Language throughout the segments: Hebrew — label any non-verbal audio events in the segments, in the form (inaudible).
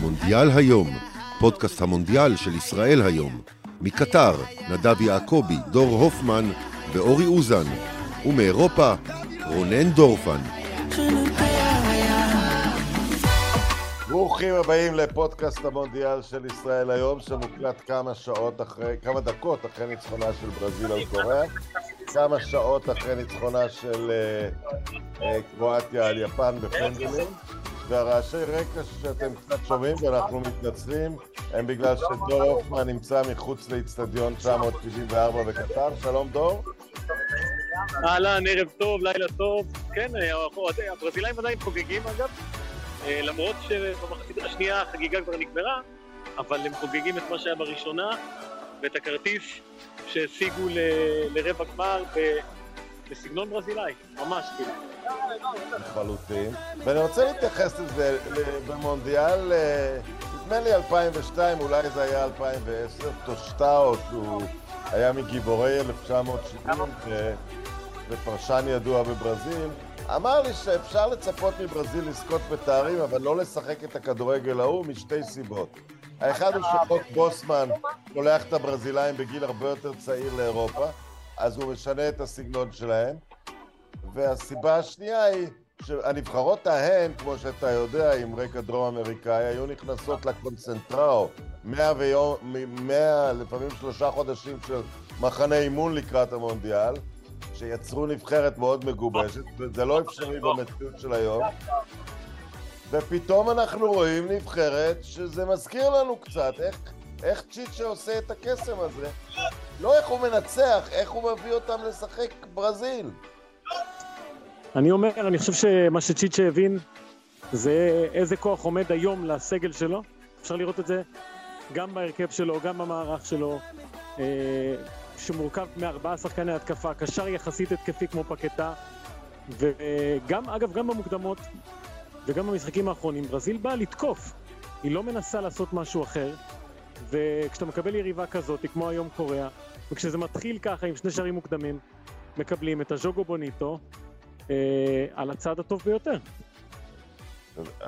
מונדיאל היום, פודקאסט המונדיאל של ישראל היום. מקטר, נדב יעקבי, דור הופמן ואורי אוזן. ומאירופה, רונן דורפן. ברוכים הבאים לפודקאסט המונדיאל של ישראל היום, שמוקלט כמה שעות אחרי, כמה דקות אחרי ניצחונה של ברזיל על קוריאה, כמה שעות אחרי ניצחונה של uh, uh, קרואטיה על יפן בפנדלים, והרעשי רקע שאתם קצת שומעים ואנחנו מתנצלים הם בגלל שדור הופמן נמצא מחוץ לאיצטדיון 974 בקטר. שלום דור. אהלן, ערב טוב, לילה טוב. כן, הברזילאים עדיין חוגגים אגב. אה, למרות שבמחצית השנייה החגיגה כבר נגמרה, אבל הם חוגגים את מה שהיה בראשונה, ואת הכרטיס שהשיגו לרבע גמר בסגנון ברזילאי, ממש כאילו. לחלוטין. ואני רוצה להתייחס לזה במונדיאל, אה, נדמה לי 2002, אולי זה היה 2010, טושטאו, שהוא היה מגיבורי 1970 ופרשן ידוע בברזיל. אמר לי שאפשר לצפות מברזיל לזכות בתארים, אבל לא לשחק את הכדורגל ההוא משתי סיבות. האחד הוא שחוק בוסמן שולח את הברזילאים בגיל הרבה יותר צעיר לאירופה, אז הוא משנה את הסגנון שלהם. והסיבה השנייה היא שהנבחרות ההן, כמו שאתה יודע, עם רקע דרום אמריקאי, היו נכנסות לקונצנטראו, מאה ויום, מאה, לפעמים שלושה חודשים של מחנה אימון לקראת המונדיאל, שיצרו נבחרת מאוד מגובשת, וזה לא אפשרי במציאות של היום. ופתאום אנחנו רואים נבחרת שזה מזכיר לנו קצת איך, איך צ'יצ'ה עושה את הקסם הזה. לא איך הוא מנצח, איך הוא מביא אותם לשחק ברזיל. אני אומר, אני חושב שמה שצ'יצ'ה הבין זה איזה כוח עומד היום לסגל שלו. אפשר לראות את זה גם בהרכב שלו, גם במערך שלו. אה, שמורכב מארבעה שחקני התקפה, קשר יחסית התקפי כמו פקטה, וגם, אגב, גם במוקדמות וגם במשחקים האחרונים, ברזיל באה לתקוף. היא לא מנסה לעשות משהו אחר, וכשאתה מקבל יריבה כזאת, כמו היום קוריאה, וכשזה מתחיל ככה עם שני שערים מוקדמים, מקבלים את הז'וגו בוניטו אה, על הצד הטוב ביותר.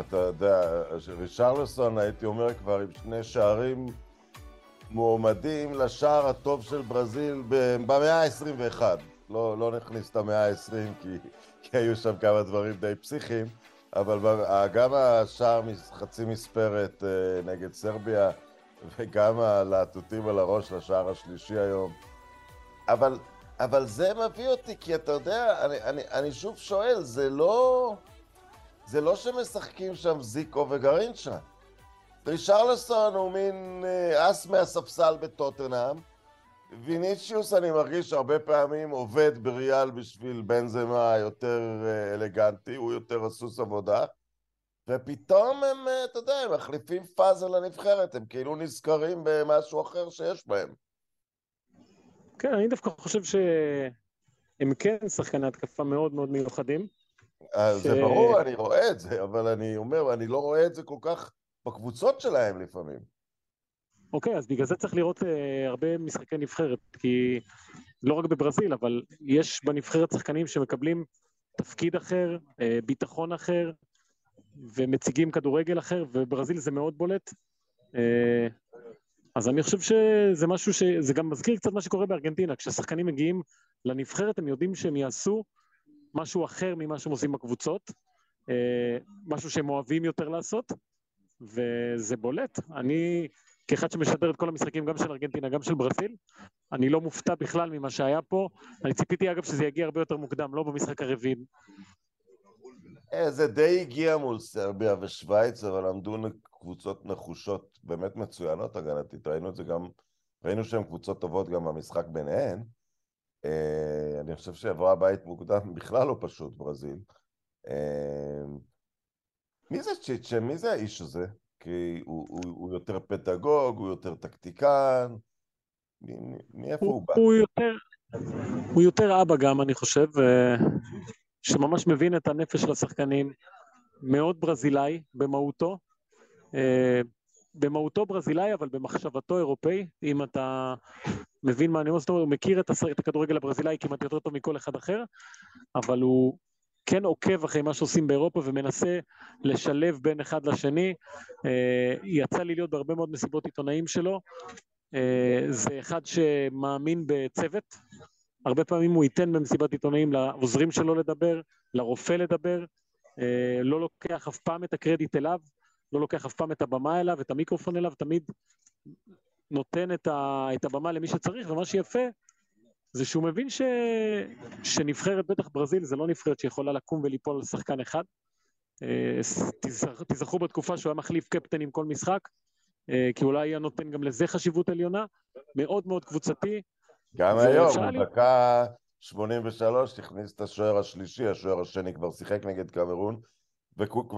אתה יודע, רישרלסון, הייתי אומר כבר עם שני שערים מועמדים לשער הטוב של ברזיל במאה ה-21. לא, לא נכניס את המאה ה-20 כי, כי היו שם כמה דברים די פסיכיים, אבל גם השער חצי מספרת אה, נגד סרביה וגם הלהטוטים על הראש לשער השלישי היום. אבל, אבל זה מביא אותי, כי אתה יודע, אני, אני, אני שוב שואל, זה לא, זה לא שמשחקים שם זיקו וגרינצ'ה. רישרלסון הוא מין אה, אס מהספסל בטוטנאם. ויניציוס, אני מרגיש הרבה פעמים עובד בריאל בשביל בנזמה יותר אה, אלגנטי, הוא יותר הסוס עבודה. ופתאום הם, אה, אתה יודע, הם מחליפים פאזה לנבחרת, הם כאילו נזכרים במשהו אחר שיש בהם. כן, אני דווקא חושב שהם כן שחקני התקפה מאוד מאוד מיוחדים. ש... זה ברור, אני רואה את זה, אבל אני אומר, אני לא רואה את זה כל כך בקבוצות שלהם לפעמים. אוקיי, אז בגלל זה צריך לראות uh, הרבה משחקי נבחרת, כי לא רק בברזיל, אבל יש בנבחרת שחקנים שמקבלים תפקיד אחר, uh, ביטחון אחר, ומציגים כדורגל אחר, וברזיל זה מאוד בולט. Uh, אז אני חושב שזה משהו ש... זה גם מזכיר קצת מה שקורה בארגנטינה, כששחקנים מגיעים לנבחרת הם יודעים שהם יעשו משהו אחר ממה שהם עושים בקבוצות, משהו שהם אוהבים יותר לעשות, וזה בולט. אני, כאחד שמשדר את כל המשחקים, גם של ארגנטינה, גם של ברזיל, אני לא מופתע בכלל ממה שהיה פה. אני ציפיתי, אגב, שזה יגיע הרבה יותר מוקדם, לא במשחק הרביעי. אה, זה די הגיע מול סרביה ושווייץ, אבל עמדו קבוצות נחושות באמת מצוינות הגנתית. ראינו את זה גם, ראינו שהן קבוצות טובות גם במשחק ביניהן. אה, אני חושב שעברה בית מוקדם (laughs) בכלל לא פשוט, ברזיל. אה, מי זה צ'יצ'ה? מי זה האיש הזה? כי הוא, הוא, הוא יותר פדגוג, הוא יותר טקטיקן, מאיפה הוא, הוא בא? הוא יותר, הוא יותר אבא גם, אני חושב, שממש מבין את הנפש של השחקנים, מאוד ברזילאי במהותו, במהותו ברזילאי, אבל במחשבתו אירופאי, אם אתה מבין מה אני אומר, זאת אומרת, הוא מכיר את, הכדורגל הברזילאי כמעט יותר טוב מכל אחד אחר, אבל הוא כן עוקב אחרי מה שעושים באירופה ומנסה לשלב בין אחד לשני. אה, יצא לי להיות בהרבה מאוד מסיבות עיתונאים שלו. אה, זה אחד שמאמין בצוות. הרבה פעמים הוא ייתן במסיבת עיתונאים לעוזרים שלו לדבר, לרופא לדבר, אה, לא לוקח אף פעם את הקרדיט אליו, לא לוקח אף פעם את הבמה אליו, את המיקרופון אליו, תמיד נותן את, ה, את הבמה למי שצריך, ומה שיפה זה שהוא מבין ש... שנבחרת, בטח ברזיל, זה לא נבחרת שיכולה לקום וליפול על שחקן אחד. אה, תיזכרו בתקופה שהוא היה מחליף קפטן עם כל משחק, אה, כי אולי היה נותן גם לזה חשיבות עליונה, מאוד מאוד קבוצתי. גם היום, דקה 83 הכניס את השוער השלישי, השוער השני כבר שיחק נגד קמרון,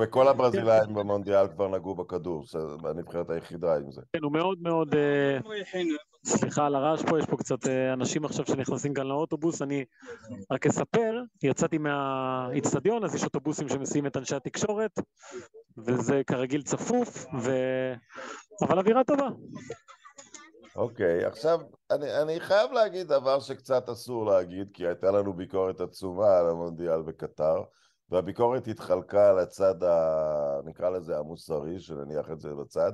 וכל הברזילאים כן. במונדיאל כבר נגעו בכדור, הנבחרת היחידה עם זה. כן, הוא מאוד מאוד... אה, סליחה על הרעש פה, יש פה קצת אה, אנשים עכשיו שנכנסים כאן לאוטובוס. אני רק אספר, יצאתי מהאיצטדיון, אז יש אוטובוסים שמסיעים את אנשי התקשורת, וזה כרגיל צפוף, ו... אבל אווירה טובה. אוקיי, okay, עכשיו, אני, אני חייב להגיד דבר שקצת אסור להגיד, כי הייתה לנו ביקורת עצומה על המונדיאל בקטר. והביקורת התחלקה לצד, ה... נקרא לזה המוסרי, שנניח את זה בצד,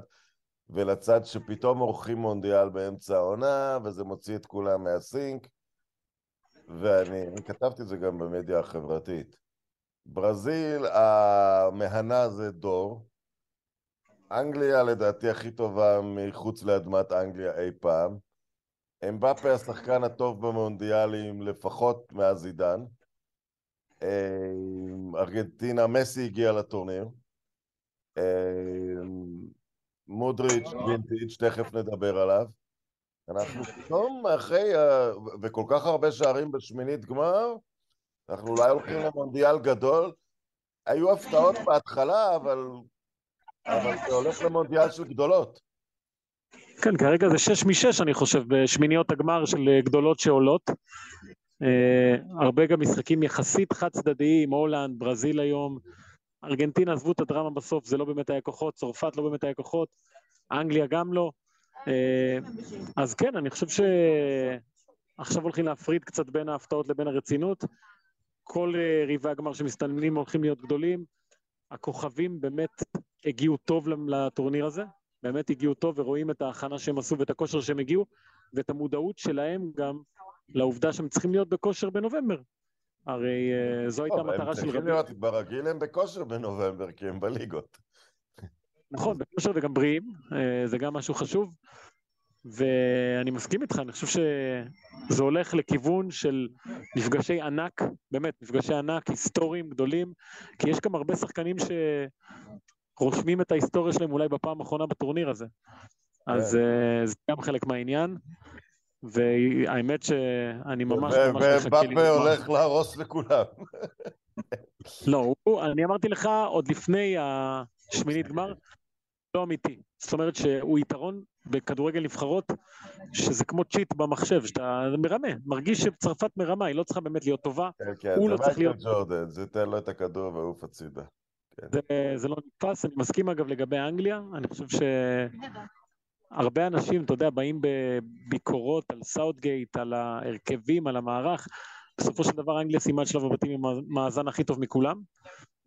ולצד שפתאום עורכים מונדיאל באמצע העונה, וזה מוציא את כולם מהסינק, ואני כתבתי את זה גם במדיה החברתית. ברזיל, המהנה זה דור. אנגליה לדעתי הכי טובה מחוץ לאדמת אנגליה אי פעם. אמבפה השחקן הטוב במונדיאלים לפחות מאז עידן. אה, ארגנטינה, מסי הגיע לטורניר. אה, מודריץ', וינטיץ', תכף נדבר עליו. אנחנו פתאום אחרי, וכל כך הרבה שערים בשמינית גמר, אנחנו אולי הולכים למונדיאל גדול. היו הפתעות בהתחלה, אבל, אבל זה הולך למונדיאל של גדולות. כן, כרגע זה שש משש, אני חושב, בשמיניות הגמר של גדולות שעולות. אה, הרבה גם משחקים יחסית חד צדדיים, הולנד, ברזיל היום, ארגנטינה עזבו את הדרמה בסוף, זה לא באמת היה כוחות, צרפת לא באמת היה כוחות, אנגליה גם לא. אה, אז כן, אני חושב שעכשיו הולכים להפריד קצת בין ההפתעות לבין הרצינות. כל אה, ריבי הגמר שמסתננים הולכים להיות גדולים. הכוכבים באמת הגיעו טוב לטורניר הזה, באמת הגיעו טוב ורואים את ההכנה שהם עשו ואת הכושר שהם הגיעו, ואת המודעות שלהם גם לעובדה שהם צריכים להיות בכושר בנובמבר. הרי uh, זו הייתה המטרה של רבי... הם צריכים להיות, ברגיל הם בכושר בנובמבר, כי הם בליגות. נכון, בכושר וגם בריאים, uh, זה גם משהו חשוב. ואני מסכים איתך, אני חושב שזה הולך לכיוון של מפגשי ענק, באמת, מפגשי ענק, היסטוריים גדולים, כי יש גם הרבה שחקנים שרושמים את ההיסטוריה שלהם אולי בפעם האחרונה בטורניר הזה. אז uh, זה גם חלק מהעניין. והאמת שאני ממש ממש מחכה לי... ובאפה הולך להרוס לכולם. לא, אני אמרתי לך עוד לפני השמינית גמר, לא אמיתי. זאת אומרת שהוא יתרון בכדורגל נבחרות, שזה כמו צ'יט במחשב, שאתה מרמה, מרגיש שצרפת מרמה, היא לא צריכה באמת להיות טובה. כן, כן, הוא לא צריך להיות... זה מייקל ג'ורדן, זה תן לו את הכדור ועוף הצידה. כן. זה, זה לא נתפס, אני מסכים אגב לגבי אנגליה, אני חושב ש... הרבה אנשים, אתה יודע, באים בביקורות על סאוטגייט, על ההרכבים, על המערך. בסופו של דבר אנגליה סיימה את שלב הבתים עם המאזן הכי טוב מכולם.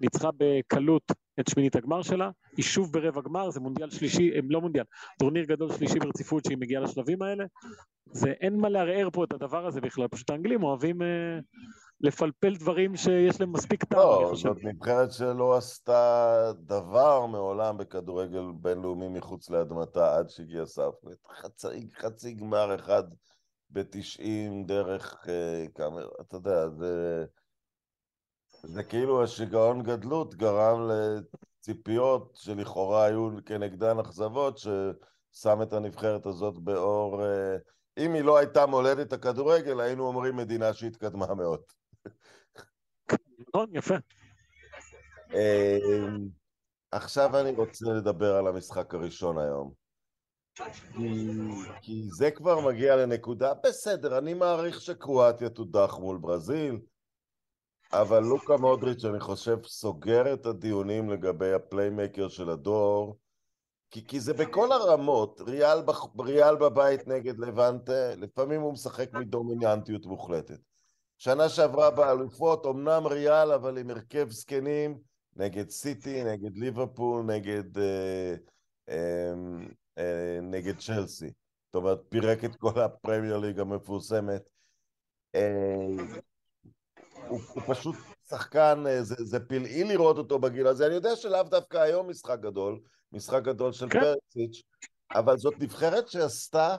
ניצחה בקלות את שמינית הגמר שלה, היא שוב ברבע גמר, זה מונדיאל שלישי, הם לא מונדיאל, טורניר גדול שלישי ברציפות שהיא מגיעה לשלבים האלה. זה אין מה לערער פה את הדבר הזה בכלל, פשוט האנגלים אוהבים אה, לפלפל דברים שיש להם מספיק טעם, לא, זאת נבחרת שלא עשתה דבר מעולם בכדורגל בינלאומי מחוץ לאדמתה עד שהגיע סאפנט. חצי, חצי גמר אחד בתשעים דרך אה, כמה, אתה יודע, זה... זה כאילו השיגעון גדלות גרם לציפיות שלכאורה היו כנגדן אכזבות, ששם את הנבחרת הזאת באור... אה, אם היא לא הייתה מולדת הכדורגל, היינו אומרים מדינה שהתקדמה מאוד. נכון, יפה. אמ, עכשיו אני רוצה לדבר על המשחק הראשון היום. כי, כי זה כבר מגיע לנקודה, בסדר, אני מעריך שקרואטיה תודח מול ברזיל, אבל לוקה מודריץ', אני חושב, סוגר את הדיונים לגבי הפליימקר של הדור, כי, כי זה בכל הרמות, ריאל, ריאל בבית נגד לבנטה, לפעמים הוא משחק מדומיננטיות מוחלטת. שנה שעברה באלופות, אמנם ריאל, אבל עם הרכב זקנים, נגד סיטי, נגד ליברפול, נגד, אה, אה, אה, נגד צ'לסי. זאת אומרת, פירק את כל הפרמייר ליג המפורסמת. הוא, הוא פשוט שחקן, אה, זה, זה פלאי לראות אותו בגיל הזה. אני יודע שלאו דווקא היום משחק גדול, משחק גדול של כן. פרציץ', אבל זאת נבחרת שעשתה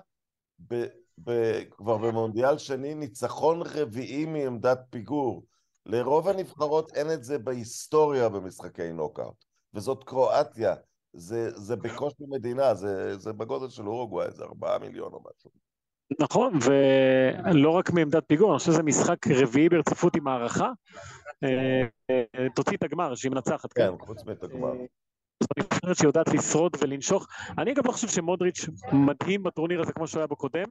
ב, ב, כבר במונדיאל שני ניצחון רביעי מעמדת פיגור. לרוב הנבחרות אין את זה בהיסטוריה במשחקי נוקאוט, וזאת קרואטיה. זה, זה בקושי מדינה, זה, זה בגודל של אורוגוואי, זה ארבעה מיליון או משהו. נכון, ולא רק מעמדת פיגור, אני חושב שזה משחק רביעי ברציפות עם הערכה. אה, אה, תוציא את הגמר שהיא מנצחת. כן, חוץ מאת הגמר. זו נבחרת שיודעת לשרוד ולנשוך. אני אגב לא חושב שמודריץ' מדהים בטורניר הזה כמו שהוא היה בקודם,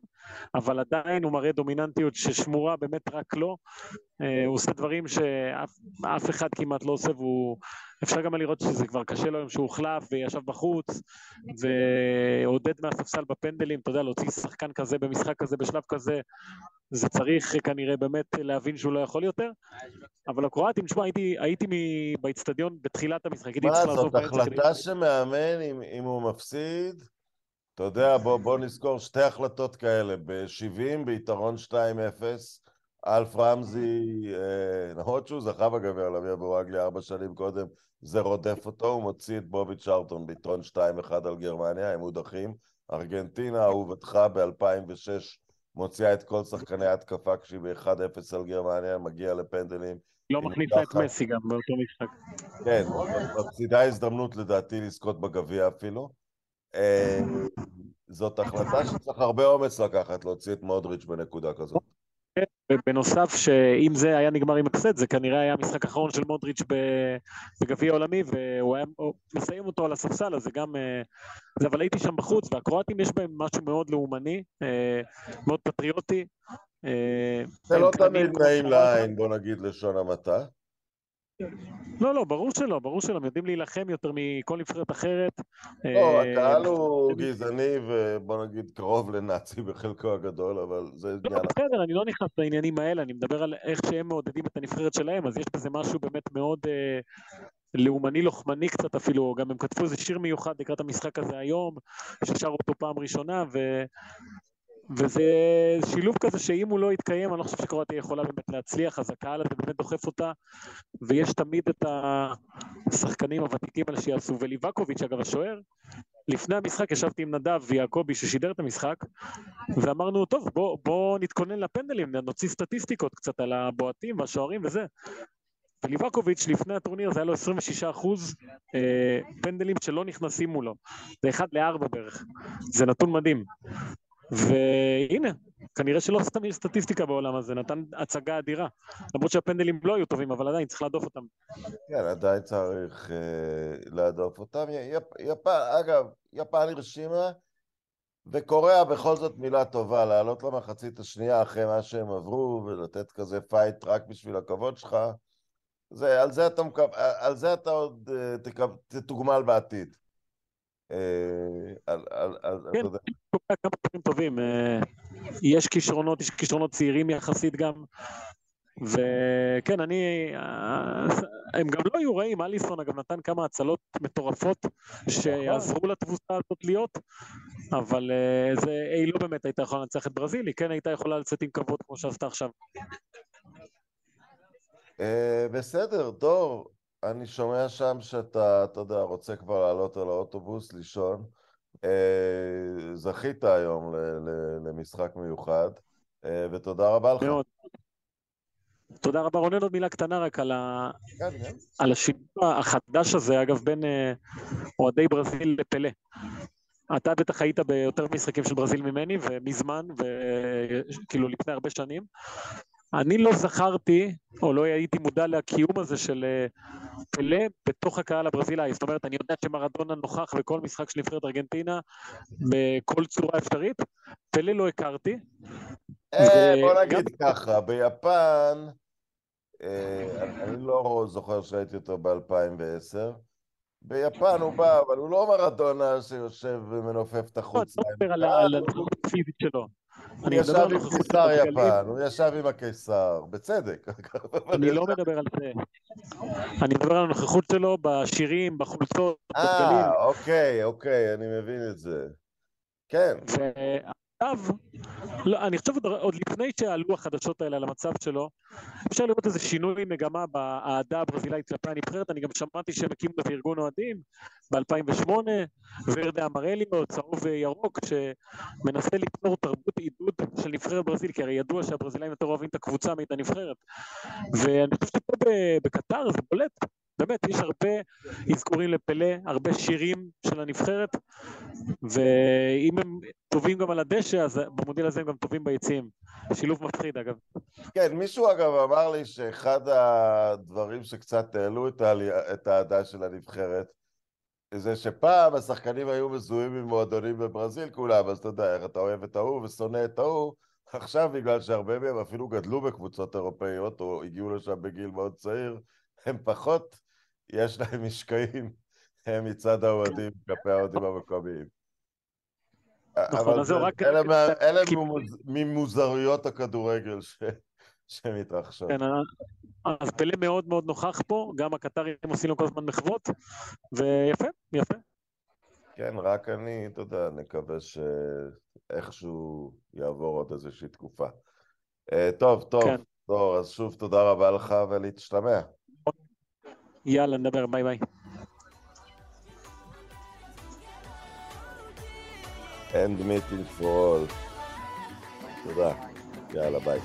אבל עדיין הוא מראה דומיננטיות ששמורה באמת רק לו. אה, הוא עושה דברים שאף אחד כמעט לא עושה, והוא... אפשר גם לראות שזה כבר קשה לו היום שהוא הוחלף וישב בחוץ, ועודד מהספסל בפנדלים, אתה יודע, להוציא שחקן כזה במשחק כזה בשלב כזה, זה צריך כנראה באמת להבין שהוא לא יכול יותר, אבל הקרואטים, תשמע, הייתי, הייתי באיצטדיון בתחילת המשחק, הייתי צריך לעזוב באמצע. מה, זאת החלטה שמאמן אם, אם הוא מפסיד? אתה יודע, בוא, בוא נזכור שתי החלטות כאלה, ב-70 ביתרון 2-0, אלף רמזי, אה, למרות שהוא זכה בגביע העולמי בוואגלי ארבע שנים קודם, זה רודף אותו, הוא מוציא את בובי צ'ארטון ביתרון 2-1 על גרמניה, הם מודחים. ארגנטינה, אהובתך ב-2006, מוציאה את כל שחקני ההתקפה כשהיא ב-1-0 על גרמניה, מגיע לפנדלים. לא מכניסה את מסי גם באותו משחק. כן, מפסידה הזדמנות לדעתי לזכות בגביע אפילו. אה, זאת החלטה שצריך הרבה אומץ לקחת, להוציא את מודריץ' בנקודה כזאת. ובנוסף, שאם זה היה נגמר עם הפסד, זה כנראה היה המשחק האחרון של מודריץ' בגביע העולמי, והוא היה מסיים אותו על הספסל, אז זה גם... אה, זה, אבל הייתי שם בחוץ, והקרואטים יש בהם משהו מאוד לאומני, אה, מאוד פטריוטי. אה, זה לא תמיד נעים לעין, בוא נגיד לשון המעטה. לא, לא, ברור שלא, ברור שלא, הם יודעים להילחם יותר מכל נבחרת אחרת. לא, הקהל הוא גזעני ובוא נגיד קרוב לנאצי בחלקו הגדול, אבל זה לא, בסדר, אני לא נכנס לעניינים האלה, אני מדבר על איך שהם מעודדים את הנבחרת שלהם, אז יש בזה משהו באמת מאוד אה, לאומני-לוחמני קצת אפילו, גם הם כתבו איזה שיר מיוחד לקראת המשחק הזה היום, ששרו אותו פעם ראשונה, ו... וזה שילוב כזה שאם הוא לא יתקיים, אני לא חושב שקרואטיה יכולה באמת להצליח, אז הקהל הזה באמת דוחף אותה, ויש תמיד את השחקנים הוותיקים האלה שיעשו. וליבקוביץ', אגב, השוער, לפני המשחק ישבתי עם נדב ויעקבי ששידר את המשחק, ואמרנו, טוב, בוא, בוא נתכונן לפנדלים, נוציא סטטיסטיקות קצת על הבועטים והשוערים וזה. וליבאקוביץ' לפני הטורניר זה היה לו 26 אחוז אה, פנדלים שלא נכנסים מולו. זה 1 ל-4 בערך. זה נתון מדהים. והנה, כנראה שלא סתם יש סטטיסטיקה בעולם הזה, נתן הצגה אדירה. למרות שהפנדלים לא היו טובים, אבל עדיין צריך להדוף אותם. כן, עדיין צריך uh, להדוף אותם. יפ, יפן, אגב, יפן הרשימה, וקוריאה בכל זאת מילה טובה, לעלות למחצית השנייה אחרי מה שהם עברו, ולתת כזה פייט רק בשביל הכבוד שלך. זה, על, זה אתה, על זה אתה עוד uh, תתוגמל בעתיד. אה, כן, כמה דברים טובים. אה, יש כישרונות, יש כישרונות צעירים יחסית גם. וכן, אני... אה, הם גם לא היו רעים, אליסון אגב נתן כמה הצלות מטורפות שעזרו לתבוסה הזאת להיות, אבל זה, היא לא באמת הייתה יכולה לנצח את ברזיל, היא כן הייתה יכולה לצאת עם כבוד כמו שעשתה עכשיו. בסדר, דור, אני שומע שם שאתה, אתה יודע, רוצה כבר לעלות על האוטובוס, לישון. אה, זכית היום למשחק מיוחד, אה, ותודה רבה לך. מאוד. תודה רבה. רונן, עוד מילה קטנה רק על, ה... כן, כן. על השיפוע החדש הזה, אגב, בין אה, אוהדי ברזיל לפלא. אתה בטח היית ביותר משחקים של ברזיל ממני, ומזמן, וכאילו לפני הרבה שנים. אני לא זכרתי, או לא הייתי מודע לקיום הזה של אה, פלא בתוך הקהל הברזילאי. זאת אומרת, אני יודע שמרדונה נוכח בכל משחק של נבחרת ארגנטינה בכל צורה אפשרית. פלא לא הכרתי. אה, בוא נגיד ככה, ביפן, אה, אני לא זוכר שהייתי אותו ב-2010. ביפן הוא בא, אבל הוא לא מרדונה שיושב ומנופף את החוץ. לא, אני לא מדבר על הנוכחות הפיזית שלו. הוא ישב עם קיסר יפן, הוא ישב עם הקיסר, בצדק. (laughs) אני לא מדבר על זה. אני מדבר על הנוכחות שלו בשירים, בחולצות, בדגלים. אה, אוקיי, אוקיי, אני מבין את זה. כן. עכשיו, לא, אני חושב עוד, עוד לפני שעלו החדשות האלה על המצב שלו, אפשר לראות איזה שינוי מגמה באהדה הברזילאית כלפי הנבחרת, אני גם שמעתי שהם הקימו את ארגון אוהדים ב-2008, ורדה אמרליו, צהוב וירוק, שמנסה ליצור תרבות עידוד של נבחרת ברזיל, כי הרי ידוע שהברזילאים יותר אוהבים את הקבוצה מאת הנבחרת. ואני חושב שפה בקטר זה בולט, באמת, יש הרבה אזכורים לפלא, הרבה שירים של הנבחרת, ואם הם טובים גם על הדשא, אז במודל הזה הם גם טובים ביציעים. שילוב מפחיד, אגב. כן, מישהו אגב אמר לי שאחד הדברים שקצת העלו את האהדה של הנבחרת, זה שפעם השחקנים היו מזוהים עם מועדונים בברזיל כולם, אז אתה יודע, איך אתה אוהב את ההוא ושונא את ההוא, עכשיו בגלל שהרבה מהם אפילו גדלו בקבוצות אירופאיות או הגיעו לשם בגיל מאוד צעיר, הם פחות יש להם משקעים מצד האוהדים כלפי האוהדים המקומיים. נכון, אז זהו רק... אלה ממוזרויות הכדורגל שמתרחשות. כן, אז פלא מאוד מאוד נוכח פה, גם הקטרים עושים לו כל הזמן מחוות, ויפה, יפה. כן, רק אני, אתה יודע, נקווה שאיכשהו יעבור עוד איזושהי תקופה. אה, טוב, טוב, כן. טוב, אז שוב תודה רבה לך ולהשתמע. יאללה, נדבר, ביי ביי. End meeting for all. תודה. יאללה, ביי.